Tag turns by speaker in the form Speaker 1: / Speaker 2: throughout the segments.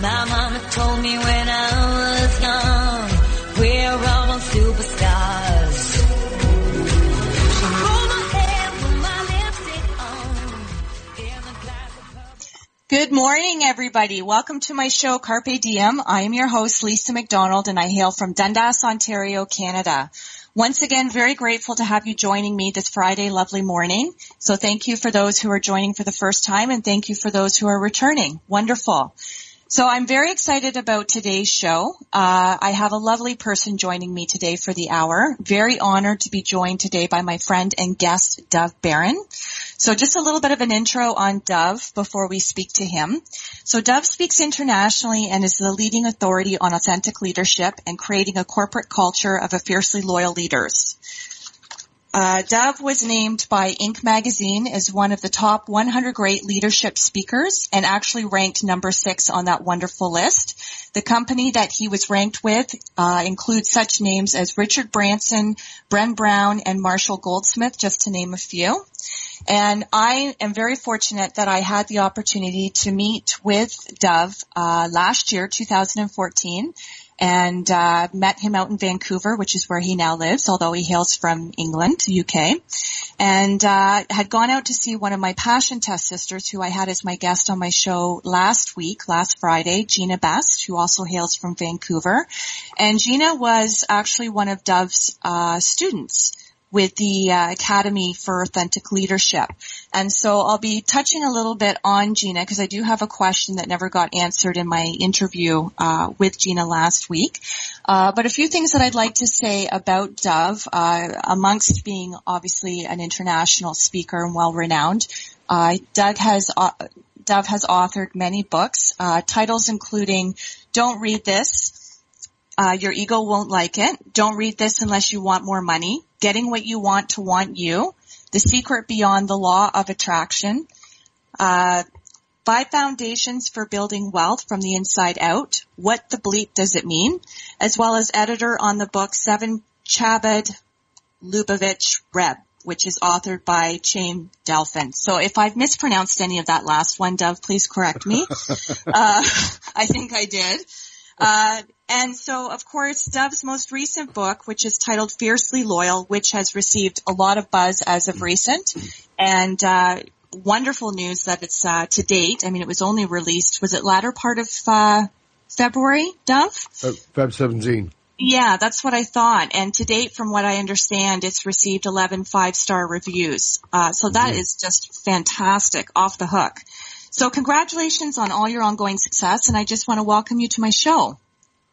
Speaker 1: My mama told me when I was young, we're all superstars.
Speaker 2: Good morning, everybody. Welcome to my show, Carpe Diem. I am your host, Lisa McDonald, and I hail from Dundas, Ontario, Canada. Once again, very grateful to have you joining me this Friday lovely morning. So thank you for those who are joining for the first time and thank you for those who are returning. Wonderful. So I'm very excited about today's show. Uh, I have a lovely person joining me today for the hour. Very honored to be joined today by my friend and guest, Dov Baron. So just a little bit of an intro on Dov before we speak to him. So Dov speaks internationally and is the leading authority on authentic leadership and creating a corporate culture of a fiercely loyal leaders. Uh, Dov was named by Inc. magazine as one of the top 100 great leadership speakers and actually ranked number six on that wonderful list. The company that he was ranked with uh, includes such names as Richard Branson, Brené Brown, and Marshall Goldsmith, just to name a few. And I am very fortunate that I had the opportunity to meet with Dov uh, last year, 2014, and uh, met him out in Vancouver, which is where he now lives, although he hails from England, UK, and uh, had gone out to see one of my passion test sisters, who I had as my guest on my show last week, last Friday, Gina Best, who also hails from Vancouver, and Gina was actually one of Dov's uh, students with the uh, Academy for Authentic Leadership. And so I'll be touching a little bit on Gina because I do have a question that never got answered in my interview uh, with Gina last week. Uh, but a few things that I'd like to say about Dov, uh, amongst being obviously an international speaker and well renowned, uh, Doug has uh, Dov has authored many books, titles including "Don't Read This," Uh, your ego won't like it. Don't read this unless you want more money. Getting what you want to want you. The secret beyond the law of attraction. Uh, five foundations for building wealth from the inside out. What the bleep does it mean? As well as editor on the book Seven Chabad Lubavitch Reb, which is authored by Chaim Dalfin. So if I've mispronounced any of that last one, Dov, please correct me. uh, I think I did. Uh, and so, of course, Dov's most recent book, which is titled Fiercely Loyal, which has received a lot of buzz as of recent, and uh, wonderful news that it's uh, to date. I mean, it was only released. Was it latter part of uh, February, Dov?
Speaker 3: Uh, Feb 17.
Speaker 2: Yeah, that's what I thought. And to date, from what I understand, it's received 11 five-star reviews. Uh, so that is just fantastic, off the hook. So congratulations on all your ongoing success, and I just want to welcome you to my show.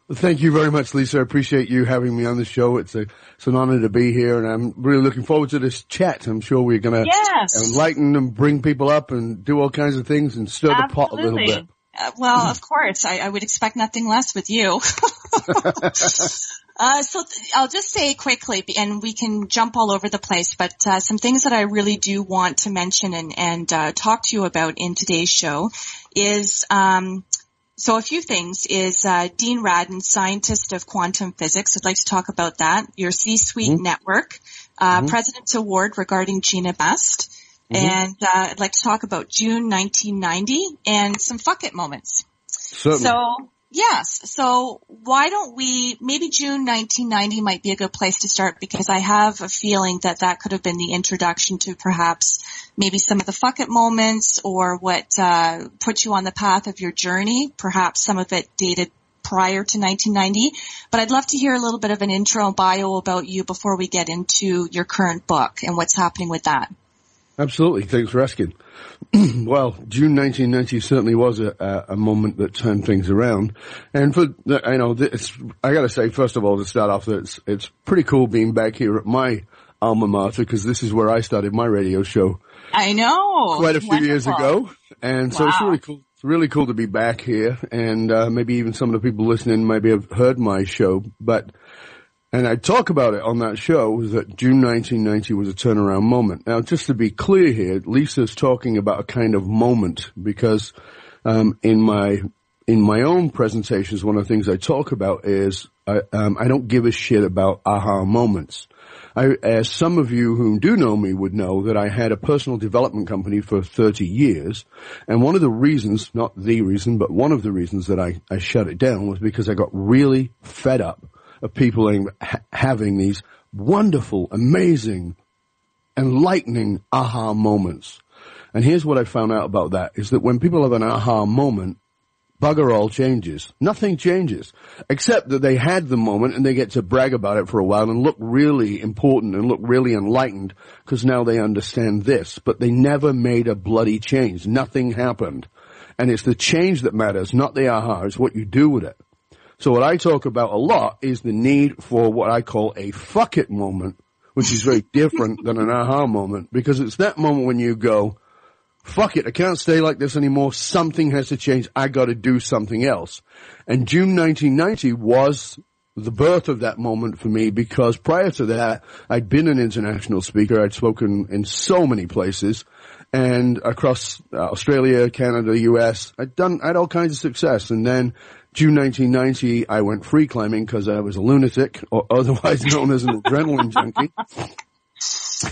Speaker 3: Well, thank you very much, Lisa. I appreciate you having me on the show. It's a, it's an honor to be here and I'm really looking forward to this chat. I'm sure we're going to
Speaker 2: Yes.
Speaker 3: enlighten and bring people up and do all kinds of things and stir the pot a little bit.
Speaker 2: Uh, well, of course, I, I would expect nothing less with you. uh, so th- I'll just say quickly, and we can jump all over the place, but uh, some things that I really do want to mention and, and uh, talk to you about in today's show is. Um, so a few things is uh, Dean Radin, scientist of quantum physics. I'd like to talk about that. Your C-suite network, uh, President's Award regarding Gina Best, and uh, I'd like to talk about June 1990 and some fuck it moments.
Speaker 3: Certainly.
Speaker 2: So yes, so why don't we? Maybe June 1990 might be a good place to start because I have a feeling that that could have been the introduction to perhaps maybe some of the fuck it moments or what uh, put you on the path of your journey. Perhaps some of it dated prior to 1990. But I'd love to hear a little bit of an intro bio about you before we get into your current book and what's happening with that.
Speaker 3: Absolutely. Thanks for asking. well, June 1990 certainly was a, a, moment that turned things around. And for, the, I know, it's, I gotta say, first of all, to start off, that it's, it's pretty cool being back here at my alma mater because this is where I started my radio show
Speaker 2: I know.
Speaker 3: quite a few years ago. And so it's really cool It's really cool to be back here, and uh, maybe even some of the people listening maybe have heard my show, but and I talk about it on that show that June 1990 was a turnaround moment. Now, just to be clear here, Lisa's talking about a kind of moment because um, in my in my own presentations, one of the things I talk about is I, um, I don't give a shit about aha moments. I, as some of you who do know me would know that I had a personal development company for 30 years. And one of the reasons, not the reason, but one of the reasons that I, I shut it down was because I got really fed up of people having these wonderful, amazing, enlightening aha moments. And here's what I found out about that is that when people have an aha moment, bugger all changes. Nothing changes. Except that they had the moment and they get to brag about it for a while and look really important and look really enlightened because now they understand this. But they never made a bloody change. Nothing happened. And it's the change that matters, not the aha. It's what you do with it. So what I talk about a lot is the need for what I call a fuck it moment, which is very different than an aha moment because it's that moment when you go, fuck it, I can't stay like this anymore. Something has to change. I got to do something else. And June 1990 was the birth of that moment for me because prior to that, I'd been an international speaker. I'd spoken in so many places and across uh, Australia, Canada, US. I'd done, I had all kinds of success. And then June 1990, I went free climbing because I was a lunatic, or otherwise known as an adrenaline junkie.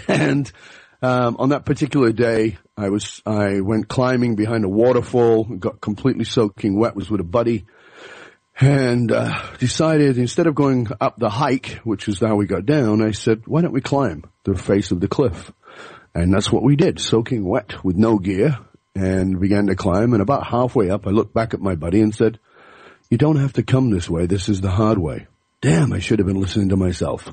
Speaker 3: And um, on that particular day, I was I went climbing behind a waterfall, got completely soaking wet. Was with a buddy, and uh, decided instead of going up the hike, which is how we got down, I said, "Why don't we climb the face of the cliff?" And that's what we did, soaking wet with no gear, and began to climb. And about halfway up, I looked back at my buddy and said you don't have to come this way. This is the hard way. Damn, I should have been listening to myself.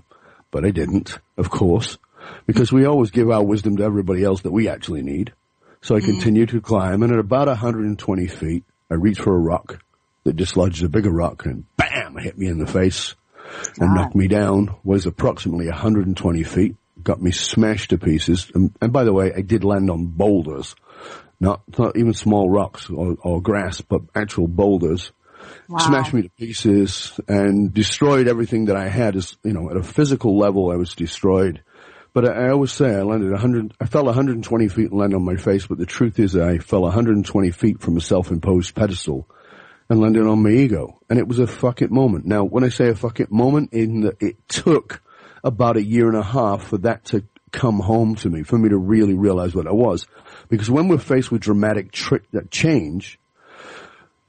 Speaker 3: But I didn't, of course, because we always give our wisdom to everybody else that we actually need. So I mm. continued to climb and at about 120 feet, I reached for a rock that dislodged a bigger rock and bam, hit me in the face and wow. knocked me down, was approximately 120 feet, got me smashed to pieces. And, and by the way, I did land on boulders, not, not even small rocks or, or grass, but actual boulders wow. smashed me to pieces and destroyed everything that I had. As you know, at a physical level, I was destroyed. But I, I always say I landed 100. I fell 120 feet and landed on my face. But the truth is, I fell 120 feet from a self-imposed pedestal and landed on my ego. And it was a fuck it moment. Now, when I say a fuck it moment, in the, it took about a year and a half for that to come home to me, for me to really realize what I was. Because when we're faced with dramatic tri- change,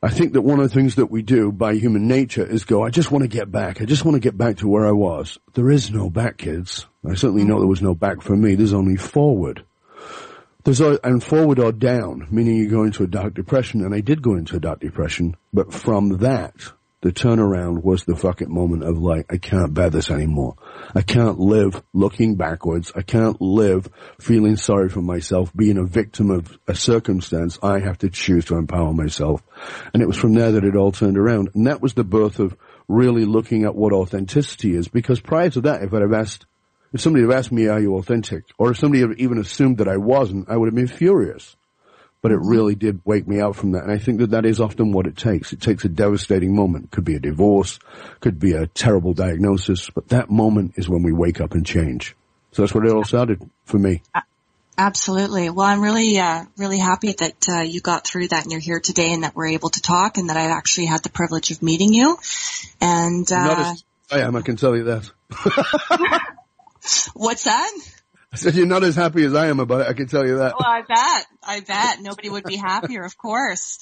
Speaker 3: I think that one of the things that we do by human nature is go, I just want to get back. I just want to get back to where I was. There is no back, kids. I certainly know mm. there was no back for me. There's only forward. There's a, and forward or down, meaning you go into a dark depression, and I did go into a dark depression, but from that, the turnaround was the fuck it moment of like, I can't bear this anymore. I can't live looking backwards. I can't live feeling sorry for myself, being a victim of a circumstance. I have to choose to empower myself. And it was from there that it all turned around. And that was the birth of really looking at what authenticity is. Because prior to that, if I'd have asked, if somebody had asked me, are you authentic? Or if somebody had even assumed that I wasn't, I would have been furious but it really did wake me up from that. And I think that that is often what it takes. It takes a devastating moment. Could be a divorce, could be a terrible diagnosis, but that moment is when we wake up and change. So that's what it all started for me.
Speaker 2: Absolutely. Well, I'm really, uh, really happy that uh, you got through that and you're here today and that we're able to talk and that I actually had the privilege of meeting you. And uh,
Speaker 3: not as I am, I can tell you that.
Speaker 2: What's that?
Speaker 3: I said you're not as happy as I am about it. I can tell you that.
Speaker 2: Well, I bet. I bet nobody would be happier, of course.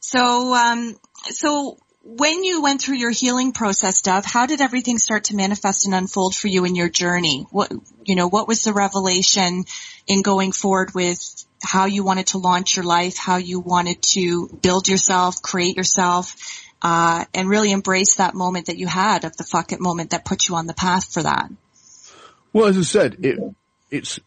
Speaker 2: So, um, so when you went through your healing process, Dov, how did everything start to manifest and unfold for you in your journey? What, you know, what was the revelation in going forward with how you wanted to launch your life, how you wanted to build yourself, create yourself, uh, and really embrace that moment that you had of the fuck it moment that put you on the path for that?
Speaker 3: Well, as I said, it, it's,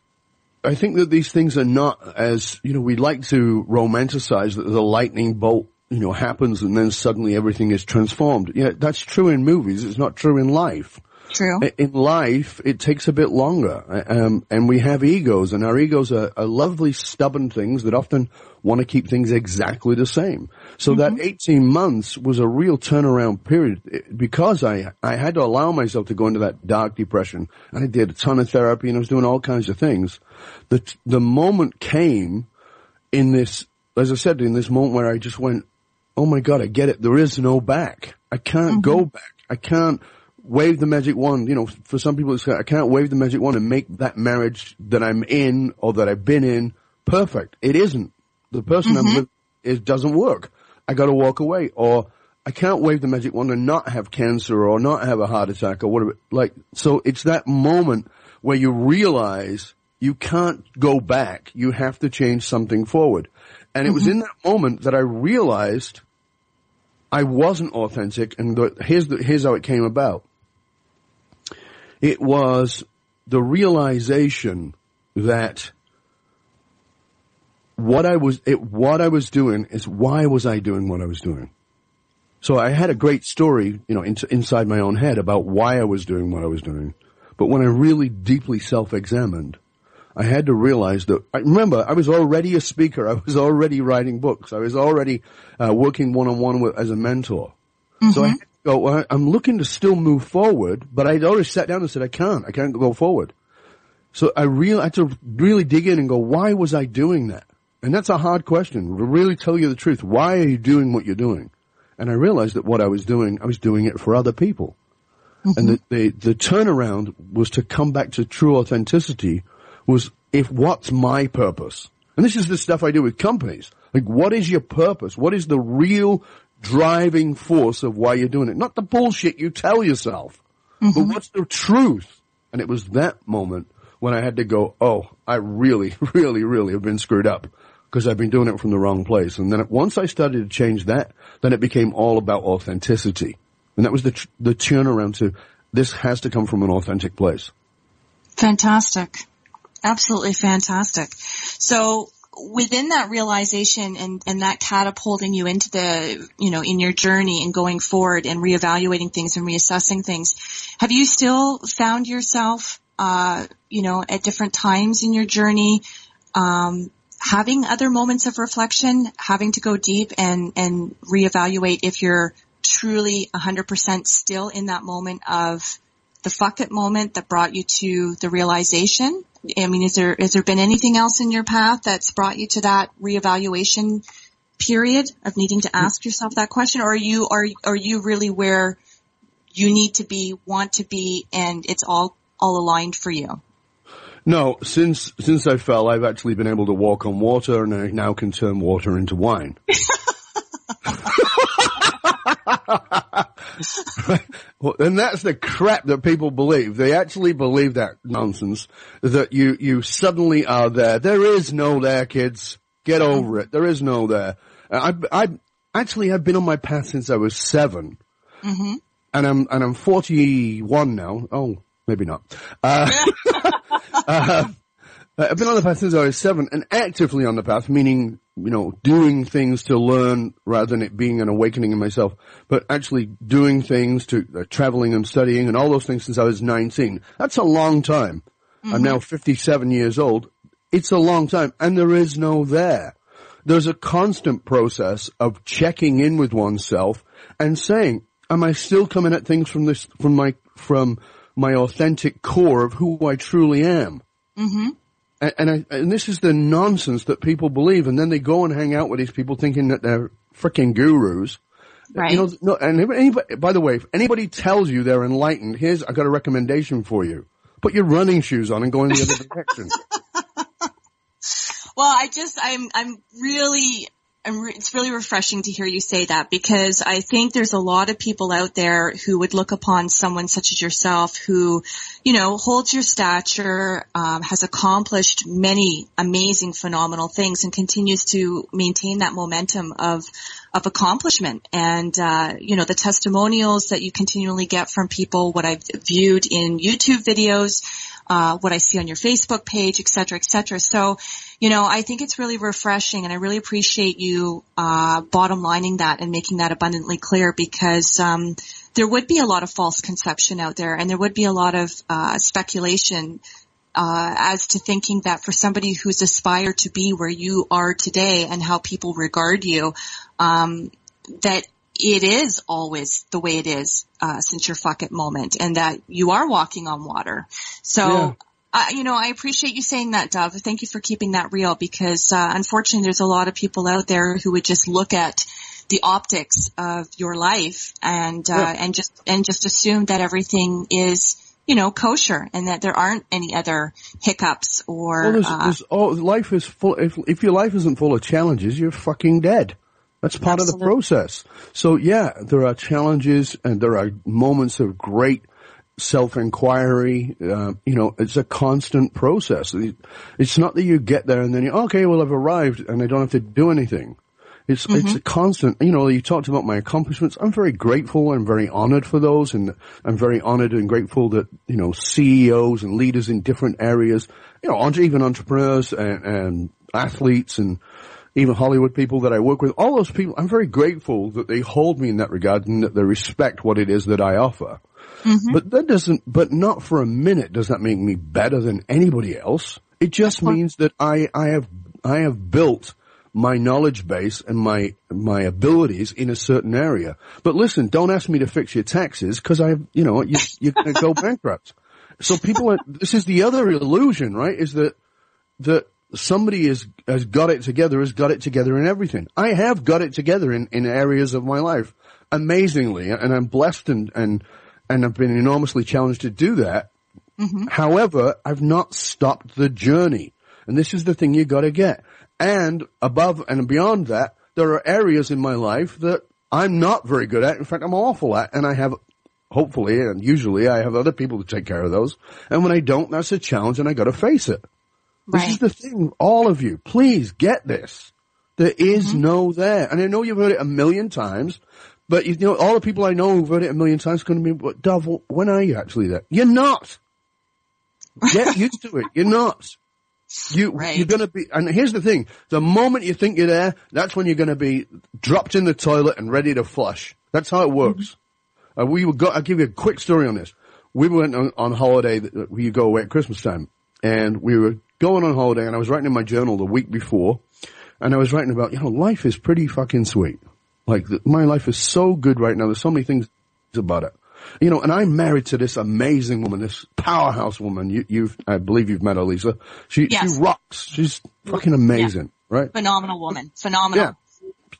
Speaker 3: I think that these things are not as, you know, we like to romanticize that the lightning bolt, you know, happens and then suddenly everything is transformed. Yeah, that's true in movies. It's not true in life.
Speaker 2: True.
Speaker 3: In life, it takes a bit longer, um, and we have egos, and our egos are, are lovely, stubborn things that often want to keep things exactly the same. So that 18 months was a real turnaround period eh, because I I had to allow myself to go into that dark depression, and I did a ton of therapy, and I was doing all kinds of things. The the moment came in this, as I said, in this moment where I just went, oh my god, I get it. There is no back. I can't go back. I can't wave the magic wand. You know, for some people, it's, I can't wave the magic wand and make that marriage that I'm in or that I've been in perfect. It isn't. The person I'm mm-hmm. with, it doesn't work. I got to walk away, or I can't wave the magic wand and not have cancer or not have a heart attack or whatever. Like, so it's that moment where you realize you can't go back. You have to change something forward. And it was mm-hmm. in that moment that I realized I wasn't authentic, and the, here's the, here's how it came about. It was the realization that what I was it, what I was doing is why was I doing what I was doing. So I had a great story, you know, in, inside my own head about why I was doing what I was doing. But when I really deeply self-examined, I had to realize that, I remember, I was already a speaker. I was already writing books. I was already uh, working one-on-one with, as a mentor. So I had to go, well, I'm looking to still move forward, but I'd already sat down and said, I can't, I can't go forward. So I really I had to really dig in and go, why was I doing that? And that's a hard question. To really tell you the truth, why are you doing what you're doing? And I realized that what I was doing, I was doing it for other people. And mm-hmm. the, the, the turnaround was to come back to true authenticity was if what's my purpose? And this is the stuff I do with companies. Like what is your purpose? What is the real driving force of why you're doing it? Not the bullshit you tell yourself, but mm-hmm. what's the truth? And it was that moment when I had to go, oh, I really, really, really have been screwed up because I've been doing it from the wrong place. And then it- once I started to change that, then it became all about authenticity. And that was the, tr- the turnaround to this has to come from an authentic place.
Speaker 2: Fantastic. Absolutely fantastic. So within that realization and, and that catapulting you into the, you know, in your journey and going forward and reevaluating things and reassessing things, have you still found yourself, uh, you know, at different times in your journey, um, having other moments of reflection, having to go deep and, and reevaluate if you're truly 100% still in that moment of the fuck it moment that brought you to the realization? I mean, is there, has there been anything else in your path that's brought you to that reevaluation period of needing to ask yourself that question? Or are you, are, are you really where you need to be, want to be, and it's all, all aligned for you?
Speaker 3: No, since since I fell, I've actually been able to walk on water, and I now can turn water into wine. well, and that's the crap that people believe. They actually believe that nonsense that you you suddenly are there. There is no there, kids. Get over it. There is no there. I I actually I've been on my path since I was 7 and I'm and I'm 41 now. Oh, maybe not. Uh, uh, Uh, I've been on the path since I was seven and actively on the path, meaning, you know, doing things to learn rather than it being an awakening in myself, but actually doing things to uh, traveling and studying and all those things since I was 19. That's a long time. I'm mm-hmm. now 57 years old. It's a long time and there is no there. There's a constant process of checking in with oneself and saying, am I still coming at things from this, from my, from my authentic core of who I truly am? Mm-hmm. And, and, I, and this is the nonsense that people believe, and then they go and hang out with these people thinking that they're freaking gurus.
Speaker 2: Right.
Speaker 3: You know, no, and if anybody, by the way, if anybody tells you they're enlightened, here's, I got a recommendation for you. Put your running shoes on and go in the other direction.
Speaker 2: Well, I just, I'm, I'm really, re- it's really refreshing to hear you say that because I think there's a lot of people out there who would look upon someone such as yourself who, you know, holds your stature, um, has accomplished many amazing, phenomenal things and continues to maintain that momentum of, of accomplishment. And, uh, you know, the testimonials that you continually get from people, what I've viewed in YouTube videos, uh, what I see on your Facebook page, et cetera, et cetera. So, you know, I think it's really refreshing and I really appreciate you, uh, bottom lining that and making that abundantly clear because, um, there would be a lot of false conception out there and there would be a lot of, uh, speculation, uh, as to thinking that for somebody who's aspired to be where you are today and how people regard you, um, that it is always the way it is uh, since your fuck it moment, and that you are walking on water. So. Uh, you know, I appreciate you saying that, Dov. Thank you for keeping that real because, uh, unfortunately there's a lot of people out there who would just look at the optics of your life and, uh,
Speaker 3: Yeah.
Speaker 2: and just, and just assume that everything is, you know, kosher and that there aren't any other hiccups or,
Speaker 3: Well, there's,
Speaker 2: uh,
Speaker 3: there's, oh, life is full. If, if your life isn't full of challenges, you're fucking dead. That's part of the process. So yeah, there are challenges and there are moments of great self-inquiry. Uh, you know, it's a constant process. It's not that you get there and then you, okay, well, I've arrived and I don't have to do anything. It's, it's a constant, you know, you talked about my accomplishments. I'm very grateful and very honored for those and I'm very honored and grateful that, you know, CEOs and leaders in different areas, you know, even entrepreneurs and, and athletes and even Hollywood people that I work with, all those people, I'm very grateful that they hold me in that regard and that they respect what it is that I offer. Mm-hmm. But that doesn't, but not for a minute does that make me better than anybody else. It just means that I, I have, I have built my knowledge base and my, my abilities in a certain area. But listen, don't ask me to fix your taxes because I, you know, you, you're going to go bankrupt. So people are, this is the other illusion, right? Is that, that somebody is, has got it together, has got it together in everything. I have got it together in, in areas of my life amazingly and I'm blessed and, and, and I've been enormously challenged to do that. Mm-hmm. However, I've not stopped the journey. And this is the thing you gotta get. And above and beyond that, there are areas in my life that I'm not very good at. In fact, I'm awful at. And I have, hopefully, and usually I have other people to take care of those. And when I don't, that's a challenge and I gotta face it. This is the thing, all of you, please get this. There is mm-hmm. no there. And I know you've heard it a million times, but you know, all the people I know who've heard it a million times are going to be, "But, Dov, when are you actually there? You're not. Get used to it. You're not. You,
Speaker 2: Right.
Speaker 3: you're gonna be, and here's the thing, the moment you think you're there, that's when you're gonna be dropped in the toilet and ready to flush. That's how it works. Uh, we would go, I'll give you a quick story on this. We went on, on holiday, we go away at Christmas time, and we were going on holiday, and I was writing in my journal the week before, and I was writing about, you know, life is pretty fucking sweet. Like, the, my life is so good right now, there's so many things about it. You know, and I'm married to this amazing woman, this powerhouse woman. You, you've, I believe you've met her, Lisa. She,
Speaker 2: Yes.
Speaker 3: she rocks. She's fucking amazing, right?
Speaker 2: Phenomenal woman. Phenomenal.
Speaker 3: Yeah.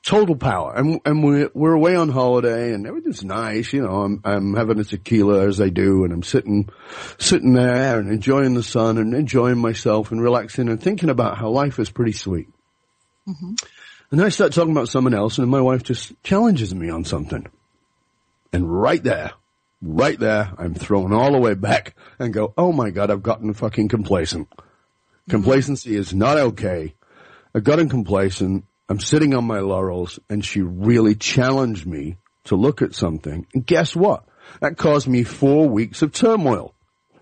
Speaker 3: Total power. And, and we're, we're away on holiday and everything's nice. You know, I'm, I'm having a tequila as I do and I'm sitting, sitting there and enjoying the sun and enjoying myself and relaxing and thinking about how life is pretty sweet. Mm-hmm. And then I start talking about someone else and my wife just challenges me on something. And right there, right there, I'm thrown all the way back and go, oh my God, I've gotten fucking complacent. Complacency is not okay. I've gotten complacent. I'm sitting on my laurels and she really challenged me to look at something. And guess what? That caused me four weeks of turmoil.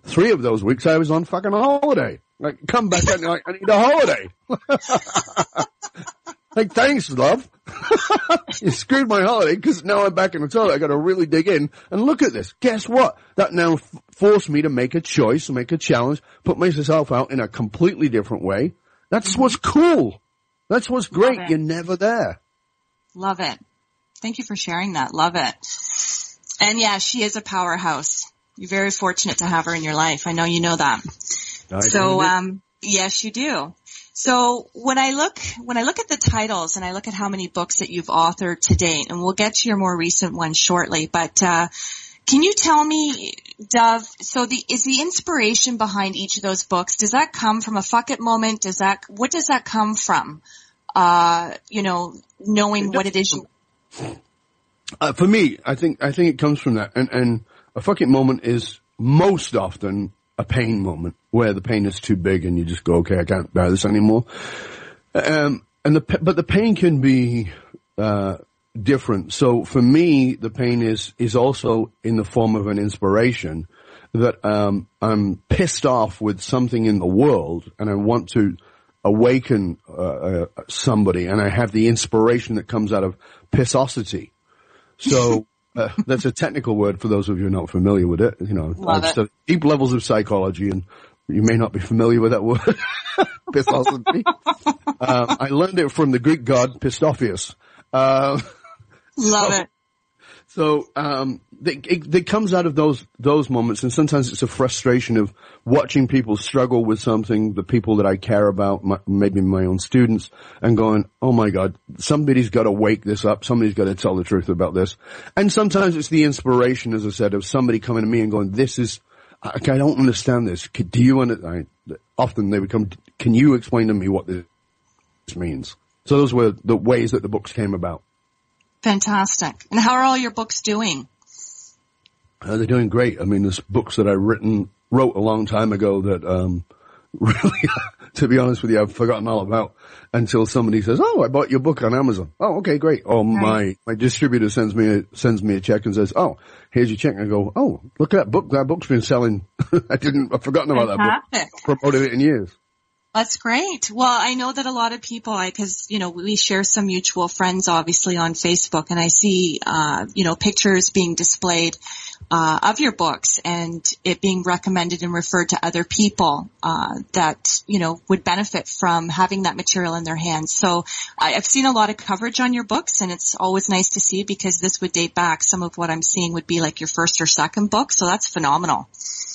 Speaker 3: Three of those weeks I was on fucking holiday. Like, come back and like, I need a holiday. like, thanks, love. you screwed my holiday because now I'm back in the toilet. I got to really dig in and look at this. Guess what? That now f- forced me to make a choice, make a challenge, put myself out in a completely different way. That's what's cool. That's what's great. You're never there.
Speaker 2: Love it. Thank you for sharing that. Love it. And yeah, she is a powerhouse. You're very fortunate to have her in your life. I know you know that.
Speaker 3: I
Speaker 2: So, um, yes, you do. So when I look, when I look at the titles and I look at how many books that you've authored to date, and we'll get to your more recent one shortly, but, uh, can you tell me, Dov, so the, is the inspiration behind each of those books, does that come from a fuck it moment? Does that, what does that come from? Uh, you know, knowing what it is you,
Speaker 3: Uh, for me, I think I think it comes from that, and and a fucking moment is most often a pain moment where the pain is too big and you just go, okay, I can't bear this anymore. Um, and the but the pain can be uh, different. So for me, the pain is is also in the form of an inspiration that um, I'm pissed off with something in the world, and I want to awaken uh, uh, somebody, and I have the inspiration that comes out of pissosity. So uh, that's a technical word for those of you who are not familiar with it. You know,
Speaker 2: Love
Speaker 3: I've
Speaker 2: it.
Speaker 3: studied deep levels of psychology, and you may not be familiar with that word, pissosity. um, I learned it from the Greek god Pistophius. Uh,
Speaker 2: Love
Speaker 3: So-
Speaker 2: it.
Speaker 3: so um, it, comes out of those those moments, and sometimes it's a frustration of watching people struggle with something, the people that I care about, my, maybe my own students, and going, "Oh my God, somebody's got to wake this up. Somebody's got to tell the truth about this." And sometimes it's the inspiration, as I said, of somebody coming to me and going, "This is." I, I don't understand this. Do you understand? Often they would come. Can you explain to me what this means? So those were the ways that the books came about.
Speaker 2: Fantastic. And how are all your books doing?
Speaker 3: Uh, they're doing great. I mean, there's books that I written wrote a long time ago that um, really, to be honest with you, I've forgotten all about until somebody says, "Oh, I bought your book on Amazon." Oh, okay, great. Or my my distributor sends me a, sends me a check and says, "Oh, here's your check." And I go, "Oh, look at that book. That book's been selling. I didn't. I've forgotten about that book.
Speaker 2: Fantastic.
Speaker 3: Promoted it in years."
Speaker 2: That's great. Well, I know that a lot of people, I, because you know, we share some mutual friends, obviously on Facebook, and I see, uh, you know, pictures being displayed uh, of your books and it being recommended and referred to other people uh, that you know would benefit from having that material in their hands. So I, I've seen a lot of coverage on your books, and it's always nice to see because this would date back. Some of what I'm seeing would be like your first or second book, so that's phenomenal.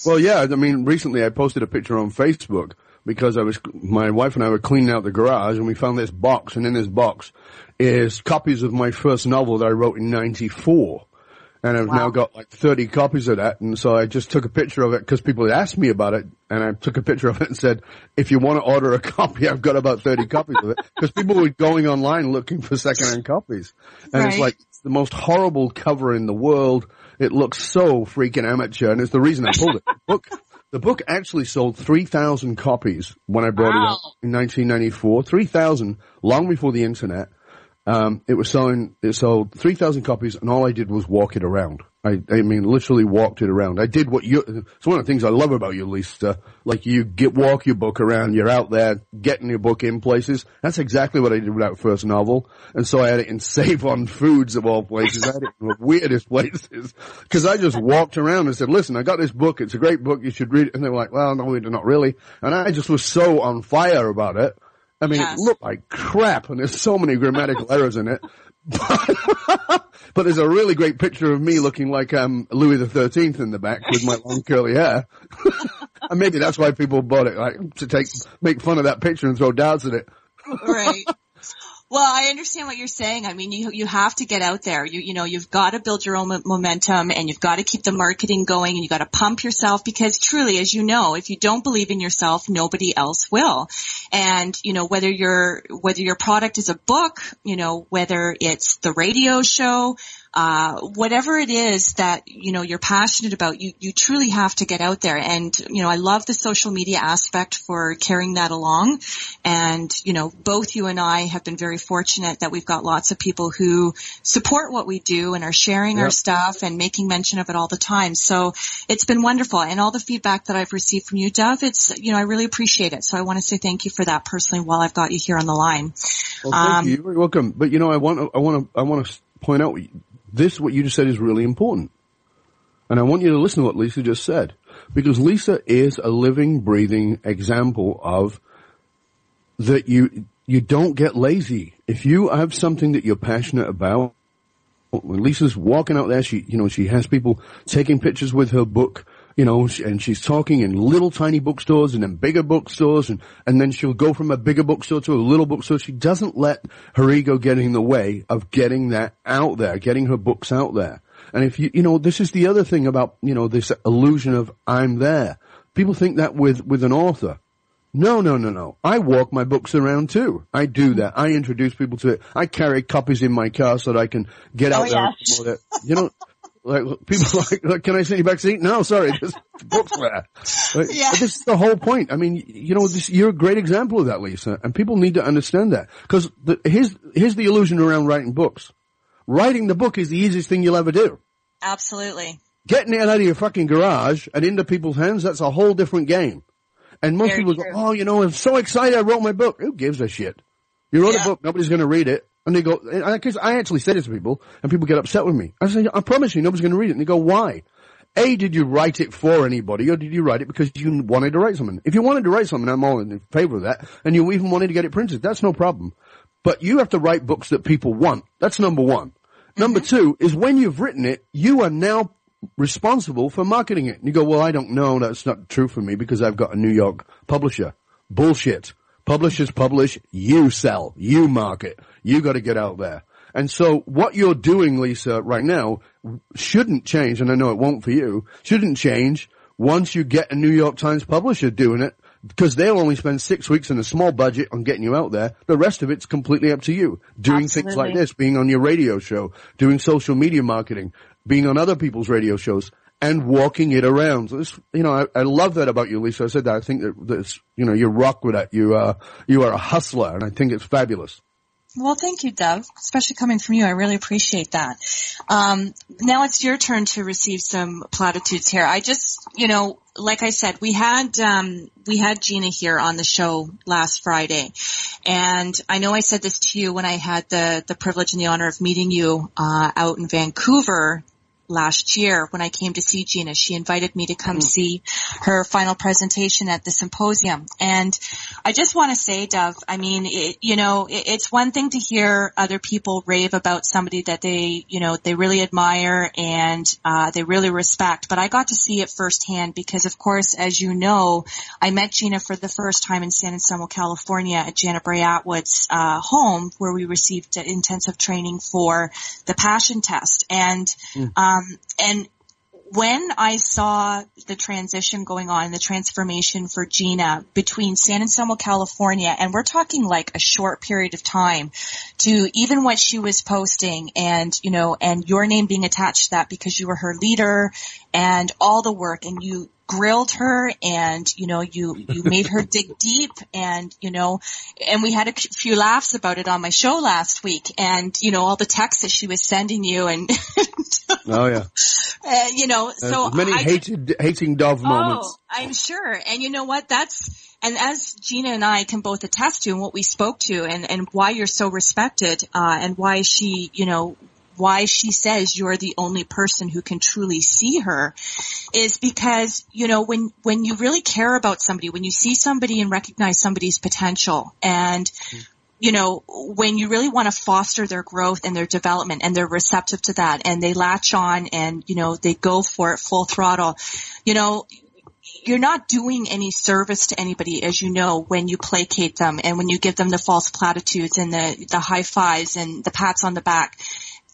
Speaker 3: Well, yeah. I mean, recently I posted a picture on Facebook because I was, my wife and I were cleaning out the garage and we found this box and in this box is copies of my first novel that I wrote in 94. And I've now got like 30 copies of that. And so I just took a picture of it because people had asked me about it. And I took a picture of it and said, if you want to order a copy, I've got about 30 copies of it. Because people were going online looking for secondhand copies. And it's like, it's the most horrible cover in the world. It looks so freaking amateur, and it's the reason I pulled it. The book, the book actually sold 3,000 copies when I brought it out in 1994. 3,000, long before the internet. Um, it was selling, it sold 3,000 copies and all I did was walk it around. I, I mean, literally walked it around. I did what you, it's one of the things I love about you, Lisa. Like you get, walk your book around, you're out there getting your book in places. That's exactly what I did with that first novel. And so I had it in Save on Foods of all places. I had it in the weirdest places. Cause I just walked around and said, listen, I got this book. It's a great book. You should read it. And they were like, well, no, not really. And I just was so on fire about it. I mean,
Speaker 2: Yes.
Speaker 3: it looked like crap and there's so many grammatical errors in it. But, but there's a really great picture of me looking like um, Louis the Thirteenth in the back with my long curly hair, and maybe that's why people bought it, like to take make fun of that picture and throw darts at it.
Speaker 2: right. Well, I understand what you're saying. I mean, you you have to get out there. You you know, you've got to build your own momentum, and you've got to keep the marketing going, and you got to pump yourself because truly, as you know, if you don't believe in yourself, nobody else will. And you know, whether your whether your product is a book, you know, whether it's the radio show, uh, whatever it is that you know you're passionate about, you you truly have to get out there. And you know, I love the social media aspect for carrying that along. And you know, both you and I have been very fortunate that we've got lots of people who support what we do and are sharing our stuff and making mention of it all the time. So it's been wonderful. And all the feedback that I've received from you, Dov, it's you know I really appreciate it. So I want to say thank you for that personally while I've got you here on the line.
Speaker 3: Well, thank
Speaker 2: Um,
Speaker 3: you. You're welcome. But you know, I want I want to, I want to point out this. What you just said is really important, and I want you to listen to what Lisa just said because Lisa is a living, breathing example of that you you don't get lazy. If you have something that you're passionate about, when Lisa's walking out there, she, you know, she has people taking pictures with her book, you know, and she's talking in little tiny bookstores and then bigger bookstores and, and then she'll go from a bigger bookstore to a little bookstore. She doesn't let her ego get in the way of getting that out there, getting her books out there. And if you, you know, this is the other thing about, you know, this illusion of I'm there. People think that with, with an author. No, no, no, no. I walk my books around too. I do that. I introduce people to it. I carry copies in my car so that I can get oh, out
Speaker 2: Oh,
Speaker 3: there and
Speaker 2: yes.
Speaker 3: promote it. You know, like people like, like, can I sit you back seat? No, sorry, there's books there. Like,
Speaker 2: Yeah.
Speaker 3: This is the whole point. I mean, you know, this, you're a great example of that, Lisa, and people need to understand that. Cause the, here's, here's the illusion around writing books. Writing the book is the easiest thing you'll ever do.
Speaker 2: Absolutely.
Speaker 3: Getting it out of your fucking garage and into people's hands, that's a whole different game. And most
Speaker 2: Very
Speaker 3: people go, oh, you know, I'm so excited I wrote my book. Who gives a shit? You wrote
Speaker 2: Yeah.
Speaker 3: a book, nobody's going to read it. And they go, because I actually say this to people, and people get upset with me. I say, I promise you, nobody's going to read it. And they go, why? A, did you write it for anybody, or did you write it because you wanted to write something? If you wanted to write something, I'm all in favor of that, and you even wanted to get it printed, that's no problem. But you have to write books that people want. That's number one. Number mm-hmm. two is when you've written it, you are now responsible for marketing it. And you go, well, I don't know. That's not true for me because I've got a New York publisher. Bullshit. Publishers publish, you sell, you market. You got to get out there. And so what you're doing, Lisa, right now shouldn't change, and I know it won't for you, shouldn't change once you get a New York Times publisher doing it, because they'll only spend six weeks and a small budget on getting you out there. The rest of it's completely up to you. Doing things like this, being on your radio show, doing social media marketing, being on other people's radio shows, and walking it around. So this, you know, I, I love that about you, Lisa. I said that. I think that that's, you know, you rock with that. You, uh, you are a hustler, and I think it's fabulous.
Speaker 2: Well, thank you, Dov, especially coming from you. I really appreciate that. Um, now it's your turn to receive some platitudes here. I just, you know, like I said, we had um, we had Gina here on the show last Friday, and I know I said this to you when I had the the privilege and the honor of meeting you uh, out in Vancouver last year when I came to see Gina. She invited me to come see her final presentation at the symposium. And I just want to say, Dov, I mean, it, you know, it, it's one thing to hear other people rave about somebody that they, you know, they really admire and uh, they really respect. But I got to see it firsthand because, of course, as you know, I met Gina for the first time in San Anselmo, California at Janet Bray Attwood's uh, home where we received intensive training for the passion test. And um, and when I saw the transition going on, the transformation for Gina between San Anselmo, California, and we're talking like a short period of time to even what she was posting and, you know, and your name being attached to that because you were her leader and all the work and you grilled her and, you know, you, you made her dig deep and, you know, and we had a few laughs about it on my show last week and, you know, all the texts that she was sending you and,
Speaker 3: Oh yeah.
Speaker 2: uh, you know, so
Speaker 3: Uh, many
Speaker 2: I,
Speaker 3: hated, hating Dov moments.
Speaker 2: Oh, I'm sure. And you know what? That's, and as Gina and I can both attest to and what we spoke to and, and why you're so respected, uh, and why she, you know, why she says you're the only person who can truly see her is because, you know, when, when you really care about somebody, when you see somebody and recognize somebody's potential and, you know, when you really want to foster their growth and their development and they're receptive to that and they latch on and, you know, they go for it full throttle, you know, you're not doing any service to anybody, as you know, when you placate them and when you give them the false platitudes and the, the high fives and the pats on the back.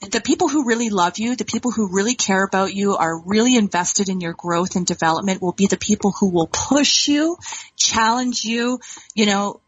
Speaker 2: The people who really love you, the people who really care about you, are really invested in your growth and development will be the people who will push you, challenge you, you know,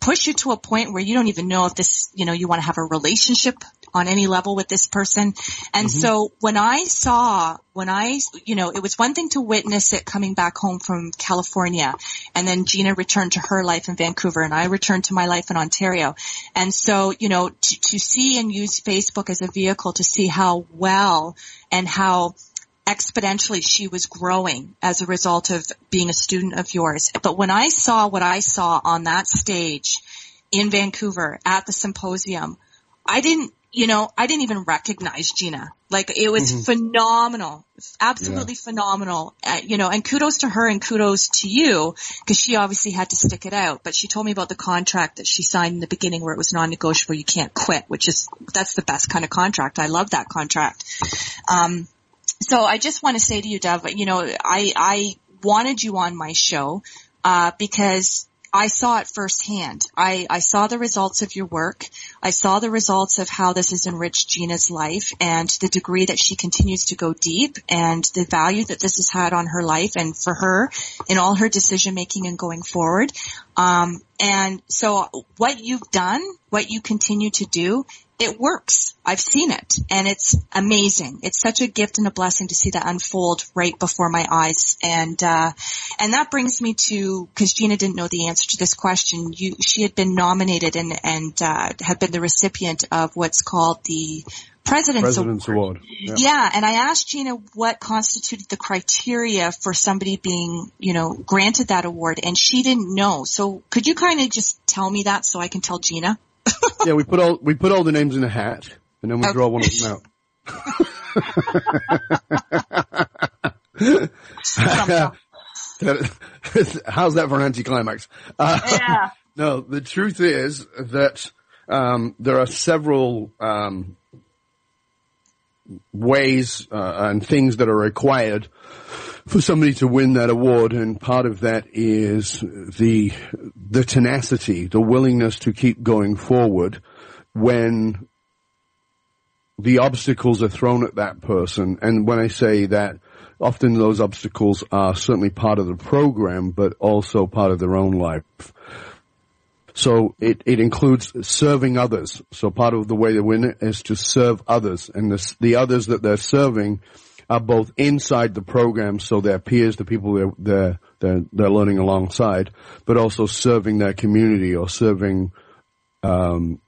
Speaker 2: push you to a point where you don't even know if this, you know, you want to have a relationship on any level with this person. And mm-hmm. so when I saw, when I, you know, it was one thing to witness it coming back home from California and then Gina returned to her life in Vancouver and I returned to my life in Ontario. And so, you know, to, to see and use Facebook as a vehicle to see how well and how exponentially she was growing as a result of being a student of yours. But when I saw what I saw on that stage in Vancouver at the symposium, I didn't, you know, I didn't even recognize Gina. Like it was phenomenal, absolutely phenomenal. Uh, you know, and kudos to her and kudos to you because she obviously had to stick it out. But she told me about the contract that she signed in the beginning where it was non-negotiable. You can't quit, which is that's the best kind of contract. I love that contract. Um, so I just want to say to you, Dov, you know, I, I wanted you on my show, uh, because I saw it firsthand. I, I saw the results of your work. I saw the results of how this has enriched Gina's life and the degree that she continues to go deep and the value that this has had on her life and for her in all her decision making and going forward. Um, and so what you've done, what you continue to do, it works. I've seen it and it's amazing. It's such a gift and a blessing to see that unfold right before my eyes. And, uh, and that brings me to, cause Gina didn't know the answer to this question. You, she had been nominated and, and, uh, had been the recipient of what's called the President's,
Speaker 3: President's Award.
Speaker 2: Yeah.
Speaker 3: Yeah.
Speaker 2: and I asked Gina what constituted the criteria for somebody being, you know, granted that award, and she didn't know. So could you kind of just tell me that so I can tell Gina?
Speaker 3: yeah, we put all we put all the names in a hat, and then we
Speaker 2: Okay.
Speaker 3: draw one of them out. How's that for an anticlimax? Uh,
Speaker 2: Yeah.
Speaker 3: no, the truth is that um, there are several um, ways uh, and things that are required for somebody to win that award, and part of that is the the tenacity, the willingness to keep going forward when the obstacles are thrown at that person. And when I say that, often those obstacles are certainly part of the program, but also part of their own life. So it, it includes serving others. So part of the way to win it is to serve others. And the, the others that they're serving are both inside the program, so their peers, the people they're, they're, they're, they're learning alongside, but also serving their community or serving, um,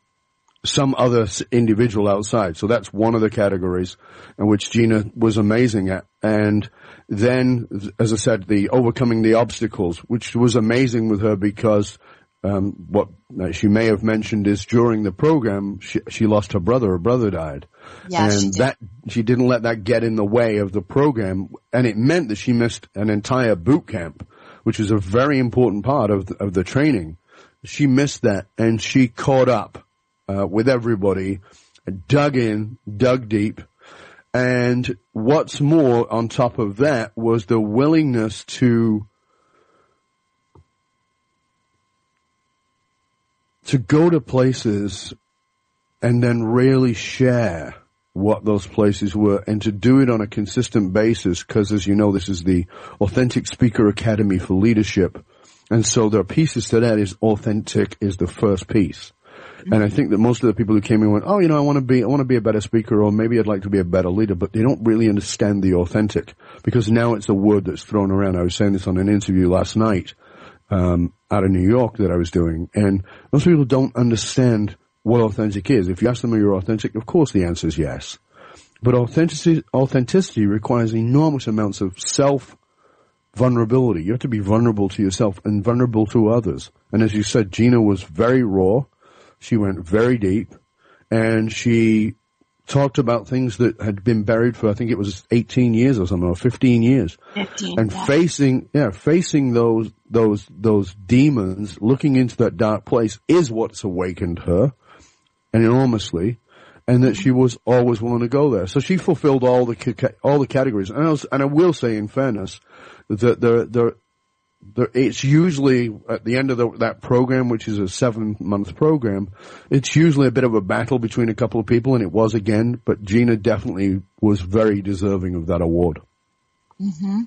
Speaker 3: some other individual outside. So that's one of the categories in which Gina was amazing at. And then, as I said, the overcoming the obstacles, which was amazing with her because um, what uh, she may have mentioned is during the program she, she lost her brother. Her brother died,
Speaker 2: Yeah,
Speaker 3: and
Speaker 2: she
Speaker 3: that she didn't let that get in the way of the program, and it meant that she missed an entire boot camp, which was a very important part of the, of the training. She missed that, and she caught up uh, with everybody, dug in, dug deep, and what's more on top of that was the willingness to to go to places and then really share what those places were and to do it on a consistent basis because as you know this is the authentic speaker academy for leadership. And so there are pieces to that. Is authentic is the first piece. And I think that most of the people who came in went, oh, you know, I want to be, I want to be a better speaker or maybe I'd like to be a better leader, but they don't really understand the authentic because now it's a word that's thrown around. I was saying this on an interview last night, um, out of New York that I was doing and most people don't understand what authentic is. If you ask them are you authentic, of course the answer is yes. But authenticity, authenticity requires enormous amounts of self vulnerability. You have to be vulnerable to yourself and vulnerable to others. And as you said, Gina was very raw. She went very deep and she talked about things that had been buried for, I think it was 18 years or something, or 15 years.
Speaker 2: 15.
Speaker 3: And
Speaker 2: yeah.
Speaker 3: facing, yeah, facing those, those, those demons, looking into that dark place is what's awakened her and enormously. And that she was always willing to go there. So she fulfilled all the, all the categories. And I, was, and I will say in fairness that there, there, there, it's usually at the end of the, that program, which is a seven month program, it's usually a bit of a battle between a couple of people, and it was again, but Gina definitely was very deserving of that award. Mm-hmm.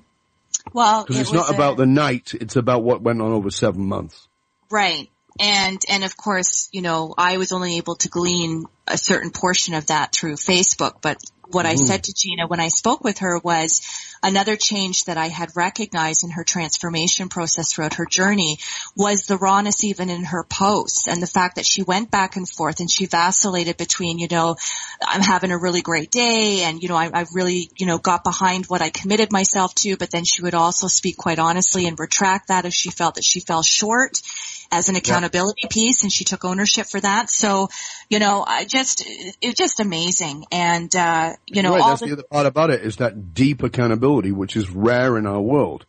Speaker 2: well,
Speaker 3: Because
Speaker 2: it
Speaker 3: it's not
Speaker 2: was
Speaker 3: about the night, it's about what went on over seven months.
Speaker 2: Right. And, and of course, you know, I was only able to glean a certain portion of that through Facebook, but what I mm-hmm. said to Gina when I spoke with her was another change that I had recognized in her transformation process throughout her journey was the rawness even in her posts and the fact that she went back and forth and she vacillated between, you know, I'm having a really great day and, you know, I, I really, you know, got behind what I committed myself to, but then she would also speak quite honestly and retract that if she felt that she fell short as an accountability piece and she took ownership for that. So, you know, I just, it's just amazing. And, uh, you know,
Speaker 3: right,
Speaker 2: all
Speaker 3: that's
Speaker 2: the,
Speaker 3: the other part about it is that deep accountability, which is rare in our world.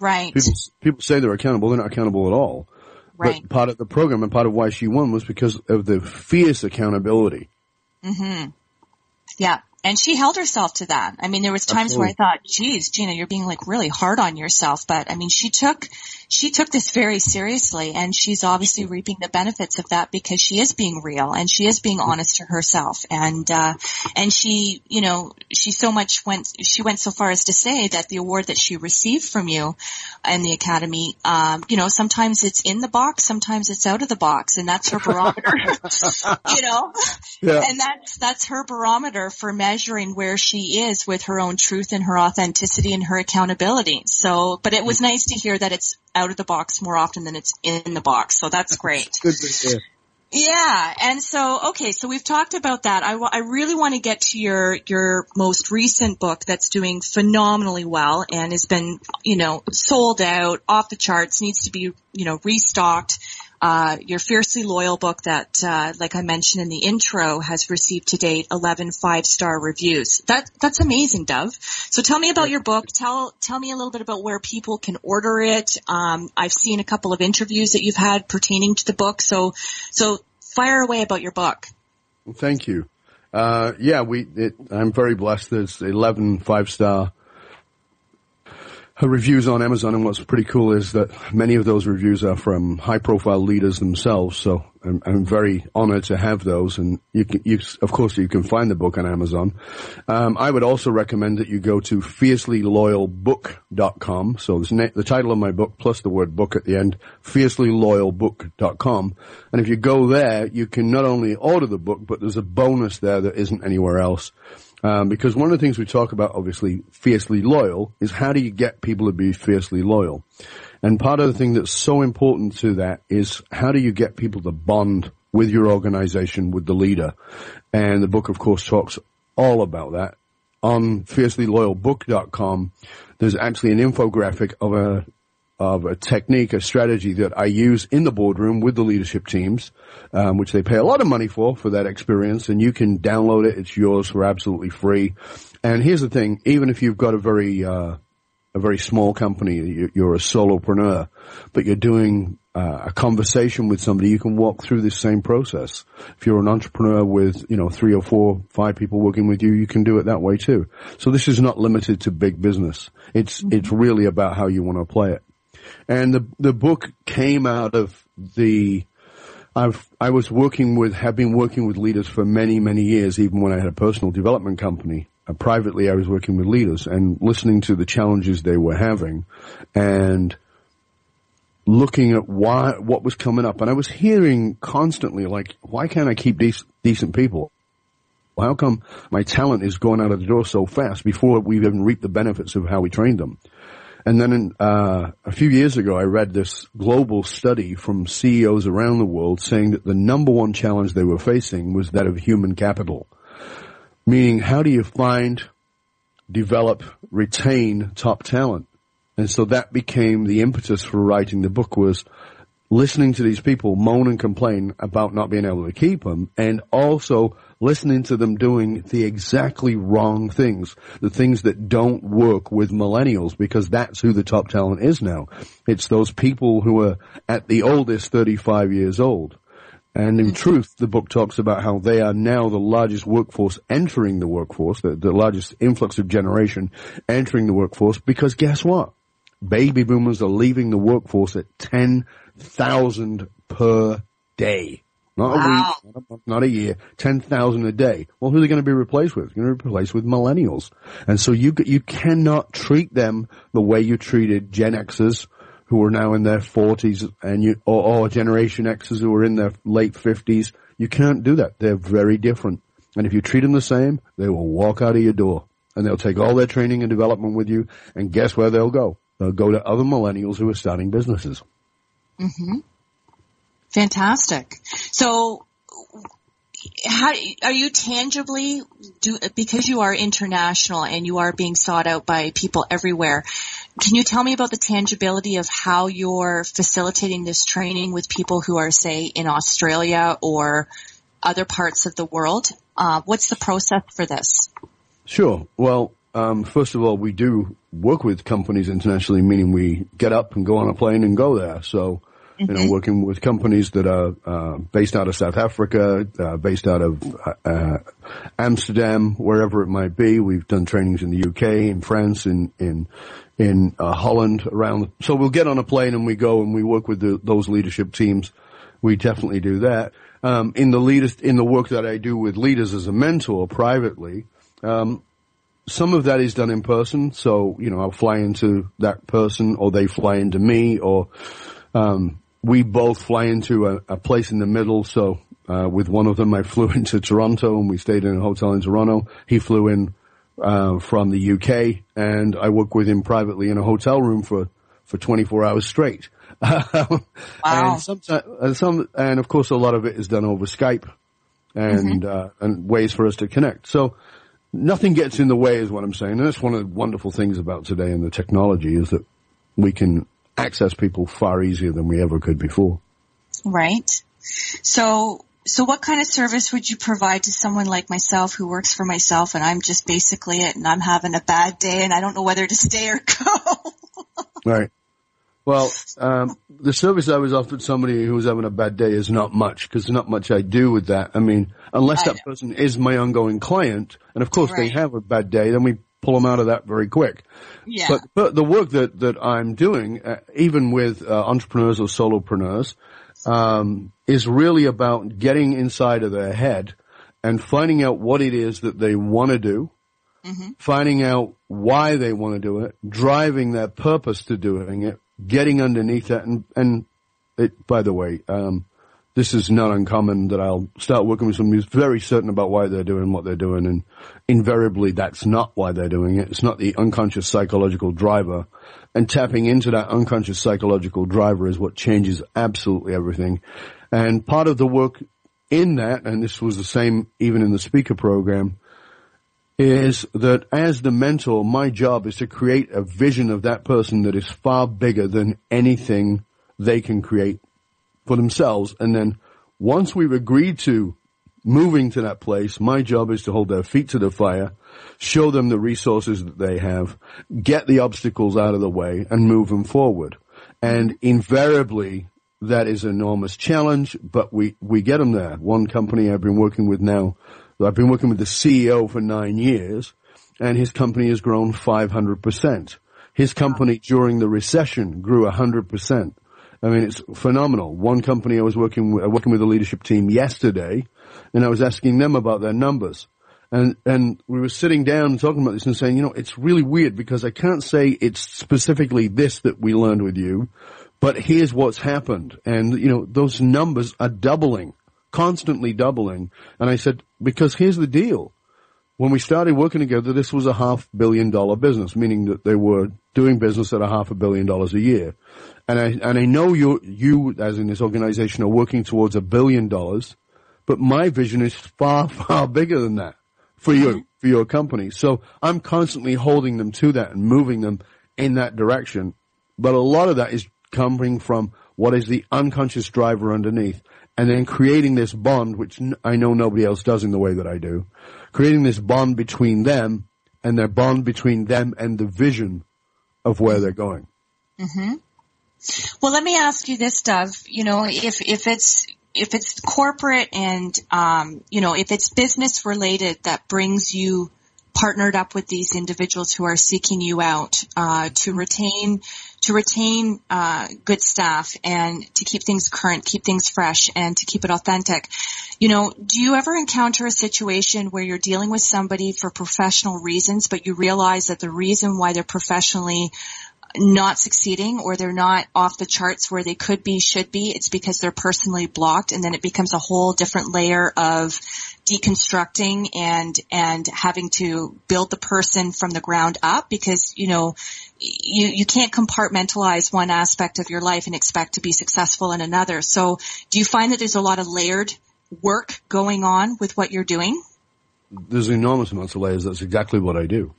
Speaker 2: right,
Speaker 3: People, people say they're accountable, they're not accountable at all.
Speaker 2: right.
Speaker 3: But part of the program and part of why she won was because of the fierce accountability. Mhm.
Speaker 2: Yeah. And she held herself to that. I mean, there was times where I thought, geez, Gina, you're being like really hard on yourself. But I mean, she took, she took this very seriously and she's obviously reaping the benefits of that because she is being real and she is being honest to herself. And, uh, and she, you know, she so much went, she went so far as to say that the award that she received from you in the academy, um, you know, sometimes it's in the box, sometimes it's out of the box and that's her barometer, you know?
Speaker 3: Yeah.
Speaker 2: and that's that's her barometer for measuring where she is with her own truth and her authenticity and her accountability. So, but it was nice to hear that it's out of the box more often than it's in the box. So that's great.
Speaker 3: Good.
Speaker 2: Yeah, and so okay, so we've talked about that. I, w- I really want to get to your your most recent book that's doing phenomenally well and has been you know sold out, off the charts, needs to be you know restocked. Uh, your fiercely loyal book that, uh, like I mentioned in the intro, has received to date 11 five-star reviews. That that's amazing, Dov. So tell me about your book. Tell tell me a little bit about where people can order it. Um, I've seen a couple of interviews that you've had pertaining to the book. So so fire away about your book.
Speaker 3: Thank you. Uh, yeah, we. It, I'm very blessed. There's 11 five-star her reviews on Amazon, and what's pretty cool is that many of those reviews are from high-profile leaders themselves. So I'm, I'm, very honored to have those, and you can, you, of course, you can find the book on Amazon. Um, I would also recommend that you go to fiercelyloyalbook.com. So na- the title of my book plus the word book at the end, fiercelyloyalbook.com. And if you go there, you can not only order the book, but there's a bonus there that isn't anywhere else. Um, because one of the things we talk about, obviously, fiercely loyal, is how do you get people to be fiercely loyal? And part of the thing that's so important to that is how do you get people to bond with your organization, with the leader? And the book, of course, talks all about that. On fiercelyloyalbook.com, there's actually an infographic of a of a technique, a strategy that I use in the boardroom with the leadership teams, um, which they pay a lot of money for, for that experience. And you can download it. It's yours for absolutely free. And here's the thing, even if you've got a very, uh, a very small company, you're a solopreneur, but you're doing uh, a conversation with somebody, you can walk through this same process. If you're an entrepreneur with, you know, three or four, five people working with you, you can do it that way too. So this is not limited to big business. It's, mm-hmm. it's really about how you want to apply it. And the the book came out of the I've I was working with have been working with leaders for many many years, even when I had a personal development company. Uh, privately, I was working with leaders and listening to the challenges they were having, and looking at why what was coming up. And I was hearing constantly, like, why can't I keep these decent people? How come my talent is going out of the door so fast before we've even reaped the benefits of how we trained them? And then in, uh, a few years ago, I read this global study from CEOs around the world saying that the number one challenge they were facing was that of human capital. Meaning, how do you find, develop, retain top talent? And so that became the impetus for writing the book was listening to these people moan and complain about not being able to keep them and also listening to them doing the exactly wrong things, the things that don't work with millennials because that's who the top talent is now. It's those people who are at the oldest 35 years old. And in mm-hmm. truth, the book talks about how they are now the largest workforce entering the workforce, the, the largest influx of generation entering the workforce because guess what? Baby boomers are leaving the workforce at 10,000 per day. Not wow. a week, not a, month, not a year, 10,000 a day. Well, who are they going to be replaced with? You're going to be replaced with millennials. And so you, you cannot treat them the way you treated Gen Xers who are now in their 40s and you, or, or Generation Xers who are in their late 50s. You can't do that. They're very different. And if you treat them the same, they will walk out of your door and they'll take all their training and development with you. And guess where they'll go? They'll go to other millennials who are starting businesses.
Speaker 2: Mm-hmm. Fantastic. So, how are you tangibly do because you are international and you are being sought out by people everywhere? Can you tell me about the tangibility of how you're facilitating this training with people who are, say, in Australia or other parts of the world? Uh, what's the process for this?
Speaker 3: Sure. Well, um, first of all, we do work with companies internationally, meaning we get up and go on a plane and go there. So. You know, working with companies that are uh, based out of South Africa, uh, based out of uh, Amsterdam, wherever it might be. We've done trainings in the UK, in France, in in in uh, Holland, around. So we'll get on a plane and we go and we work with the, those leadership teams. We definitely do that. Um, in the leaders, in the work that I do with leaders as a mentor privately, um, some of that is done in person. So, you know, I'll fly into that person or they fly into me or, um, we both fly into a, a place in the middle. So uh, with one of them, I flew into Toronto and we stayed in a hotel in Toronto. He flew in uh, from the UK, and I work with him privately in a hotel room for for 24 hours straight.
Speaker 2: Wow.
Speaker 3: And sometimes, and some, and of course, a lot of it is done over Skype and uh, and ways for us to connect. So nothing gets in the way, is what I'm saying. And that's one of the wonderful things about today and the technology is that we can access people far easier than we ever could before.
Speaker 2: Right. So, so what kind of service would you provide to someone like myself who works for myself and I'm just basically it and I'm having a bad day and I don't know whether to stay or go?
Speaker 3: Right. Well, um, the service I was offered somebody who was having a bad day is not much because there's not much I do with that. I mean, unless
Speaker 2: I
Speaker 3: that
Speaker 2: know.
Speaker 3: person is my ongoing client, and of course they have a bad day, then we pull them out of that very quick.
Speaker 2: yeah.
Speaker 3: But, but the work that, that I'm doing, uh, even with uh, entrepreneurs or solopreneurs, um, is really about getting inside of their head and finding out what it is that they want to do, finding out why they want to do it, driving their purpose to doing it, getting underneath that, and and it. By the way, um, this is not uncommon that I'll start working with someone who's very certain about why they're doing what they're doing, and invariably that's not why they're doing it. It's not the unconscious psychological driver, and tapping into that unconscious psychological driver is what changes absolutely everything. And part of the work in that, and this was the same even in the speaker program, is that as the mentor, my job is to create a vision of that person that is far bigger than anything they can create for themselves. And then once we've agreed to moving to that place, my job is to hold their feet to the fire, show them the resources that they have, get the obstacles out of the way and move them forward. And invariably that is an enormous challenge, but we, we get them there. One company I've been working with now, I've been working with the CEO for nine years and his company has grown 500%. His company during the recession grew 100%. I mean, it's phenomenal. One company I was working with, uh, working with the leadership team yesterday, and I was asking them about their numbers. And, and we were sitting down and talking about this and saying, you know, it's really weird because I can't say it's specifically this that we learned with you, but here's what's happened. And, you know, those numbers are doubling, constantly doubling. And I said, because here's the deal when we started working together, this was a half billion dollar business, meaning that they were doing business at a half a billion dollars a year. And I, and I know you, you as in this organization are working towards a billion dollars, but my vision is far, far bigger than that for you, for your company. So I'm constantly holding them to that and moving them in that direction. But a lot of that is coming from what is the unconscious driver underneath and then creating this bond, which I know nobody else does in the way that I do, creating this bond between them and their bond between them and the vision of where they're going.
Speaker 2: Well, let me ask you this, Dov. You know, if if it's if it's corporate and um, you know if it's business related that brings you partnered up with these individuals who are seeking you out uh, to retain to retain uh, good staff and to keep things current, keep things fresh, and to keep it authentic. You know, do you ever encounter a situation where you're dealing with somebody for professional reasons, but you realize that the reason why they're professionally not succeeding or they're not off the charts where they could be, should be, it's because they're personally blocked and then it becomes a whole different layer of deconstructing and, and having to build the person from the ground up because, you know, you, you can't compartmentalize one aspect of your life and expect to be successful in another. So do you find that there's a lot of layered work going on with what you're doing?
Speaker 3: There's enormous amounts of layers. That's exactly what I do.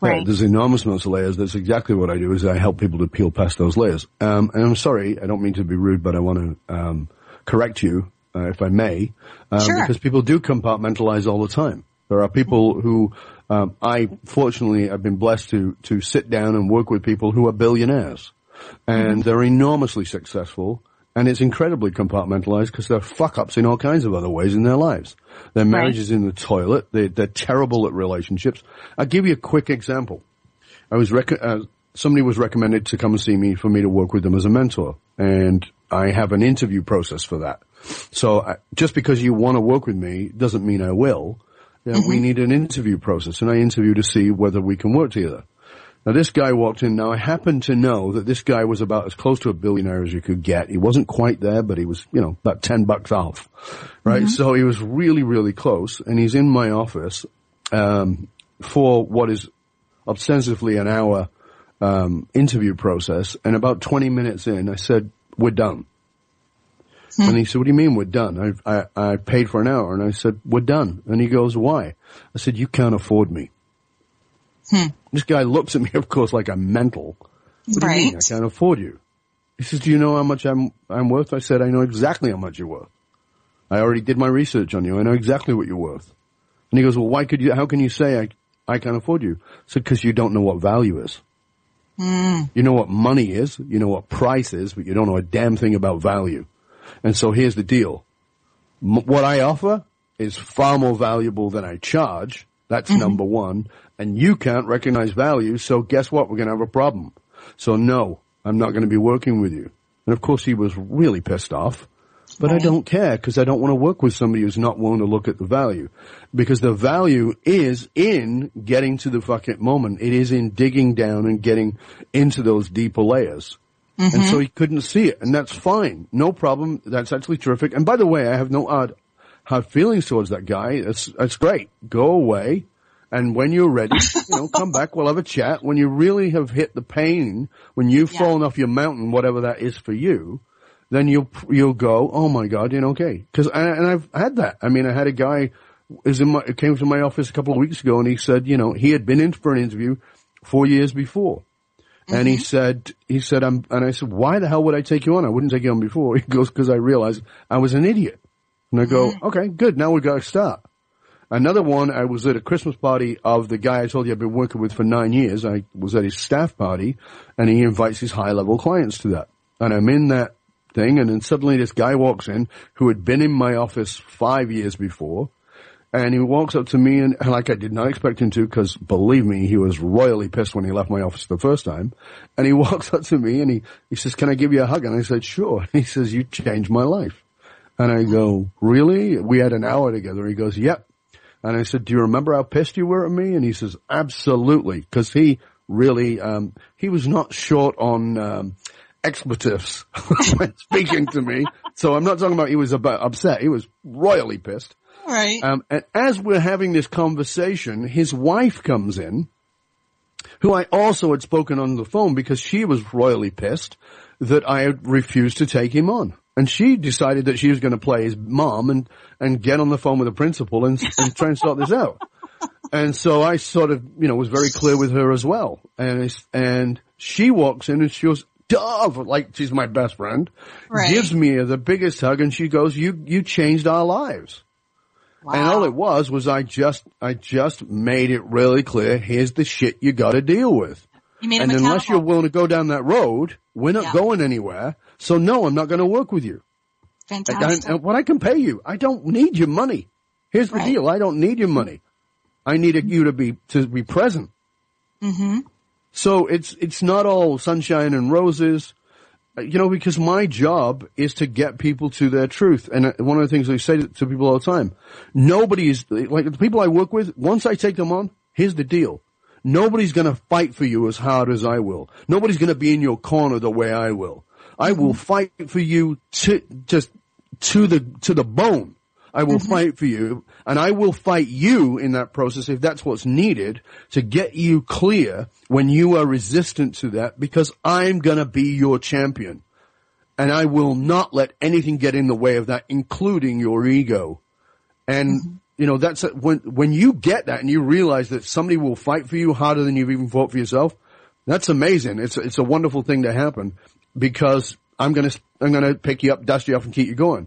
Speaker 2: Right.
Speaker 3: Uh, there's enormous amounts of layers. That's exactly what I do is I help people to peel past those layers. Um, and I'm sorry, I don't mean to be rude, but I want to um, correct you, uh, if I may, um,
Speaker 2: Sure.
Speaker 3: because people do compartmentalize all the time. There are people who um, I fortunately have been blessed to to sit down and work with people who are billionaires, and they're enormously successful. And it's incredibly compartmentalized because they're fuck ups in all kinds of other ways in their lives. Their marriage is in the toilet. They, they're terrible at relationships. I'll give you a quick example. I was rec- uh, somebody was recommended to come and see me for me to work with them as a mentor, and I have an interview process for that. So uh, just because you want to work with me doesn't mean I will. Uh, We need an interview process, and I interview to see whether we can work together. Now this guy walked in. Now I happen to know that this guy was about as close to a billionaire as you could get. He wasn't quite there, but he was, you know, about 10 bucks off. Right? So he was really, really close and he's in my office, um, for what is ostensibly an hour, um, interview process, and about 20 minutes in, I said, "We're done." And hmm. he said, "What do you mean we're done?" I, I I paid for an hour, and I said, "We're done." And he goes, "Why?" I said, "You can't afford me." Hmm. This guy looks at me, of course, like I'm mental. What do you mean? I can't afford you. He says, "Do you know how much I'm I'm worth?" I said, "I know exactly how much you're worth. I already did my research on you. I know exactly what you're worth." And he goes, "Well, why could you? How can you say I I can't afford you?" I said, "Because you don't know what value is. Hmm. You know what money is. You know what price is, but you don't know a damn thing about value. And so here's the deal: M- what I offer is far more valuable than I charge. That's mm-hmm. number one. And you can't recognize value, so guess what? We're going to have a problem. So no, I'm not going to be working with you. And of course he was really pissed off. But I oh. don't care because I don't want to work with somebody who's not willing to look at the value. Because the value is in getting to the fucking moment. It is in digging down and getting into those deeper layers. And so mm-hmm. he couldn't see it. And that's fine. No problem. That's actually terrific. And by the way, I have no odd, hard feelings towards that guy. That's, that's great. Go away. And when you're ready, you know, come back. We'll have a chat. When you really have hit the pain, when you've
Speaker 2: Yeah.
Speaker 3: fallen off your mountain, whatever that is for you, then you'll you'll go, oh my god, you know, okay. Because and I've had that. I mean, I had a guy is in my came to my office a couple of weeks ago, and he said, you know, he had been in for an interview four years before, and he mm-hmm. said, he said, I'm, and I said, why the hell would I take you on? I wouldn't take you on before. He goes, because I realized I was an idiot, and I go, mm-hmm. okay, good, now we've got to start. Another one, I was at a Christmas party of the guy I told you I've been working with for nine years. I was at his staff party and he invites his high level clients to that. And I'm in that thing and then suddenly this guy walks in who had been in my office five years before and he walks up to me and, and like I did not expect him to because believe me, he was royally pissed when he left my office the first time. And he walks up to me and he, he says, can I give you a hug? And I said, sure. And he says, you changed my life. And I go, really? We had an hour together. He goes, yep. And I said, do you remember how pissed you were at me? And he says, absolutely. Cause he really, um, he was not short on, um, expletives when speaking to me. So I'm not talking about he was about upset. He was royally pissed.
Speaker 2: Right.
Speaker 3: Um, and as we're having this conversation, his wife comes in, who I also had spoken on the phone because she was royally pissed that I had refused to take him on. And she decided that she was going to play his mom and, and get on the phone with the principal and, and try and sort this out. And so I sort of, you know, was very clear with her as well. And it's, and she walks in and she goes, Dov, like she's my best friend,
Speaker 2: Right.
Speaker 3: gives me the biggest hug and she goes, you, you changed our lives. And all it was was I just, I just made it really clear, here's the shit you gotta deal with.
Speaker 2: you made him
Speaker 3: And unless you're willing to go down that road, we're not
Speaker 2: Yeah.
Speaker 3: going anywhere. So no, I'm not gonna work with you. I,
Speaker 2: Fantastic.
Speaker 3: I, what I can pay you, I don't need your money. Here's the
Speaker 2: Right.
Speaker 3: deal, I don't need your money. I need you to be, to be present.
Speaker 2: mm-hmm.
Speaker 3: So it's, it's not all sunshine and roses. Uh, You know, because my job is to get people to their truth. And uh, one of the things I say to people all the time, nobody is, like the people I work with, once I take them on, here's the deal. Nobody's gonna fight for you as hard as I will. Nobody's gonna be in your corner the way I will. I will fight for you to, just to the, to the bone. I will mm-hmm. fight for you and I will fight you in that process if that's what's needed to get you clear when you are resistant to that because I'm gonna be your champion. And I will not let anything get in the way of that, including your ego. And, mm-hmm. you know, that's, when, when you get that and you realize that somebody will fight for you harder than you've even fought for yourself, that's amazing. It's, it's a wonderful thing to happen because I'm gonna, I'm gonna pick you up, dust you off and keep you going.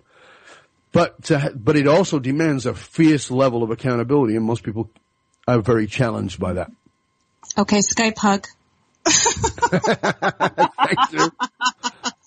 Speaker 3: But to, but it also demands a fierce level of accountability and most people are very challenged by that.
Speaker 2: Okay, Skype hug.
Speaker 3: Thank you.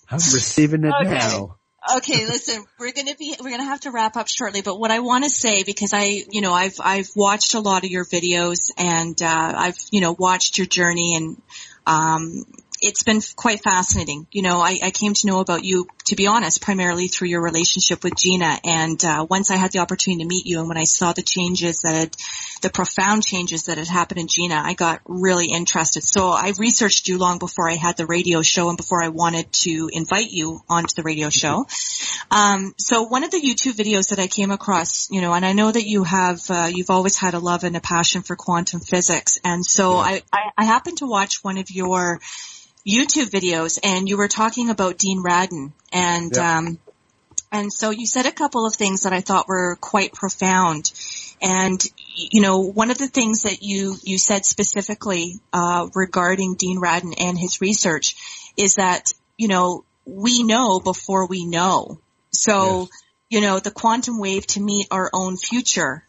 Speaker 3: I'm receiving it
Speaker 2: Okay.
Speaker 3: now.
Speaker 2: Okay, listen, we're gonna be, we're gonna have to wrap up shortly, but what I want to say, because I, you know, I've, I've watched a lot of your videos and, uh, I've, you know, watched your journey and, um, it's been quite fascinating. You know, I, I came to know about you to be honest, primarily through your relationship with Gina. And uh, once I had the opportunity to meet you, and when I saw the changes that had, the profound changes that had happened in Gina, I got really interested. So I researched you long before I had the radio show and before I wanted to invite you onto the radio show. Um, so one of the YouTube videos that I came across, you know, and I know that you have, uh, you've always had a love and a passion for quantum physics, and so I, I, I happened to watch one of your YouTube videos and you were talking about Dean Radin and,
Speaker 3: Yeah.
Speaker 2: um, and so you said a couple of things that I thought were quite profound. And, you know, one of the things that you, you said specifically, uh, regarding Dean Radin and his research is that, you know, we know before we know. So,
Speaker 3: Yes.
Speaker 2: you know, the quantum wave to meet our own future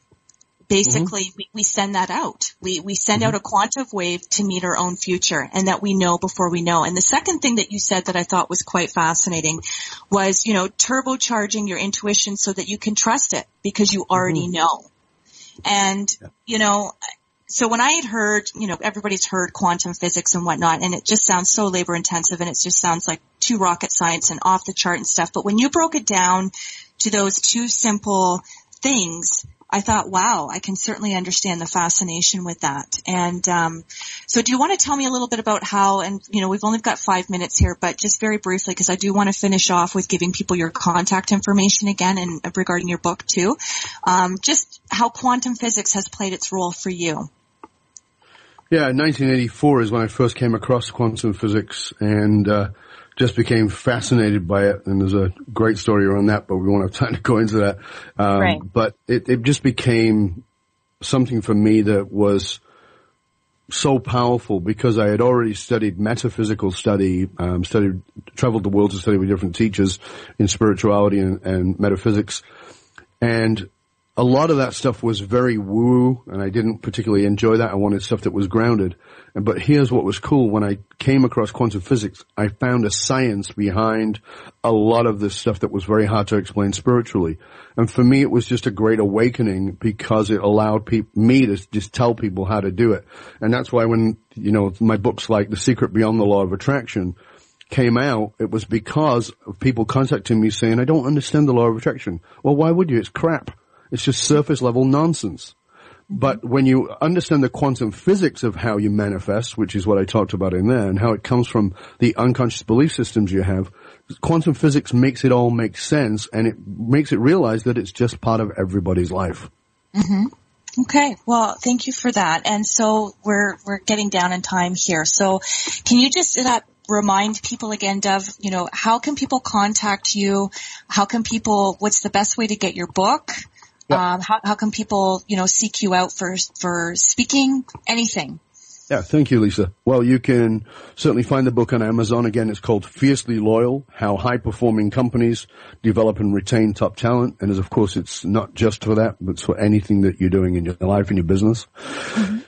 Speaker 2: Mm-hmm. basically we, we send that out. We, we send out mm-hmm. a quantum wave to meet our own future and that we know before we know. And the second thing that you said that I thought was quite fascinating was, you know, turbocharging your intuition so that you can trust it because you already mm-hmm. know. And, you know, so when I had heard, you know, everybody's heard quantum physics and whatnot, and it just sounds so labor intensive and it just sounds like too rocket science and off the chart and stuff. But when you broke it down to those two simple things, I thought, wow, I can certainly understand the fascination with that. And um, so, do you want to tell me a little bit about how? And you know, we've only got five minutes here, but just very briefly, because I do want to finish off with giving people your contact information again, and regarding your book too. Um, just how quantum physics has played its role for you.
Speaker 3: Yeah, 1984 is when I first came across quantum physics and uh, just became fascinated by it. And there's a great story around that, but we won't have time to go into that. Um,
Speaker 2: Right.
Speaker 3: But it, it just became something for me that was so powerful because I had already studied metaphysical study, um, studied, traveled the world to study with different teachers in spirituality and, and metaphysics. And a lot of that stuff was very woo, and I didn't particularly enjoy that. I wanted stuff that was grounded. But here's what was cool. When I came across quantum physics, I found a science behind a lot of this stuff that was very hard to explain spiritually. And for me, it was just a great awakening because it allowed peop me to just tell people how to do it. And that's why when, you know, my books like The Secret Beyond the Law of Attraction, came out, it was because of people contacting me saying, I don't understand the law of attraction. Well, why would you? It's crap. It's just surface level nonsense. But when you understand the quantum physics of how you manifest, which is what I talked about in there, and how it comes from the unconscious belief systems you have, quantum physics makes it all make sense and it makes it realize that it's just part of everybody's life.
Speaker 2: Okay, well, thank you for that. And so we're we're getting down in time here. So, can you just uh, remind people again, Dov? You know, how can people contact you? How can people? What's the best way to get your book?
Speaker 3: Yeah.
Speaker 2: Um, how how can people you know seek you out for for speaking? Anything?
Speaker 3: Yeah, thank you, Lisa. Well, you can certainly find the book on Amazon. Again, it's called Fiercely Loyal, How High Performing Companies Develop and Retain Top Talent. And as of course, it's not just for that, but it's for anything that you're doing in your life and your business.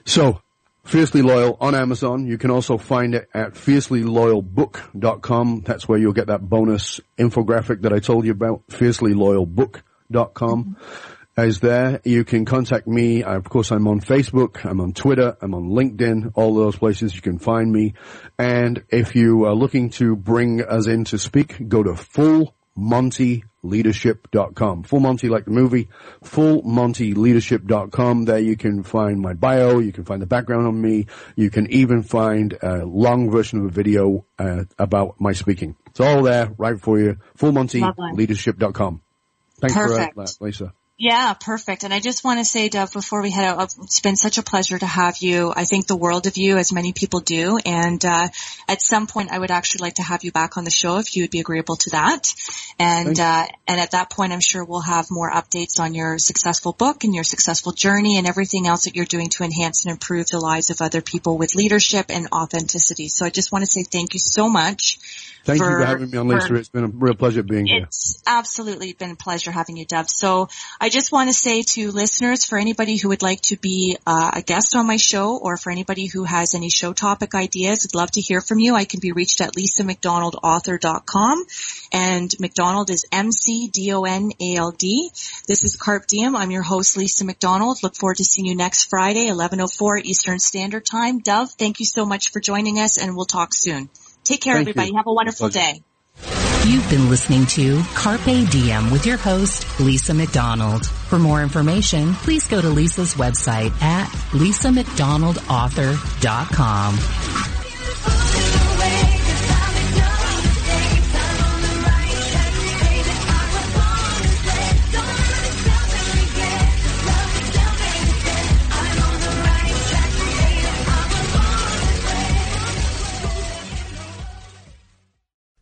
Speaker 3: So, Fiercely Loyal on Amazon. You can also find it at fiercelyloyalbook.com. That's where you'll get that bonus infographic that I told you about, fiercelyloyalbook.com is there. You can contact me. Of course, I'm on Facebook. I'm on Twitter. I'm on LinkedIn. All those places you can find me. And if you are looking to bring us in to speak, go to fullmontyleadership.com. Full Monty like the movie. Fullmontyleadership.com. There you can find my bio. You can find the background on me. You can even find a long version of a video uh, about my speaking. It's all there right for you. Fullmontyleadership.com. Thanks
Speaker 2: Perfect.
Speaker 3: for that, Lisa.
Speaker 2: Yeah, perfect. And I just want to say, Dov, before we head out, it's been such a pleasure to have you. I think the world of you, as many people do. And uh, at some point, I would actually like to have you back on the show if you would be agreeable to that. And uh, and at that point, I'm sure we'll have more updates on your successful book and your successful journey and everything else that you're doing to enhance and improve the lives of other people with leadership and authenticity. So I just want to say thank you so much.
Speaker 3: Thank you
Speaker 2: for-
Speaker 3: for having me on, Lisa.
Speaker 2: for-
Speaker 3: It's been a real pleasure being here.
Speaker 2: it's absolutely been a pleasure having you, Deb. So I just want to say to listeners, for anybody who would like to be uh, a guest on my show or for anybody who has any show topic ideas, I'd love to hear from you. I can be reached at lisamcdonaldauthor.com and McDonald is M-C-D-O-N-A-L-D. This is Carpe Diem. I'm your host, Lisa McDonald. Look forward to seeing you next Friday, 11.04 Eastern Standard Time. Dov, thank you so much for joining us and we'll talk soon. Take care,
Speaker 3: Thank
Speaker 2: everybody.
Speaker 3: you.
Speaker 2: Have a wonderful day.
Speaker 4: You've been listening to Carpe Diem with your host, Lisa McDonald. For more information, please go to Lisa's website at lisamcdonaldauthor.com.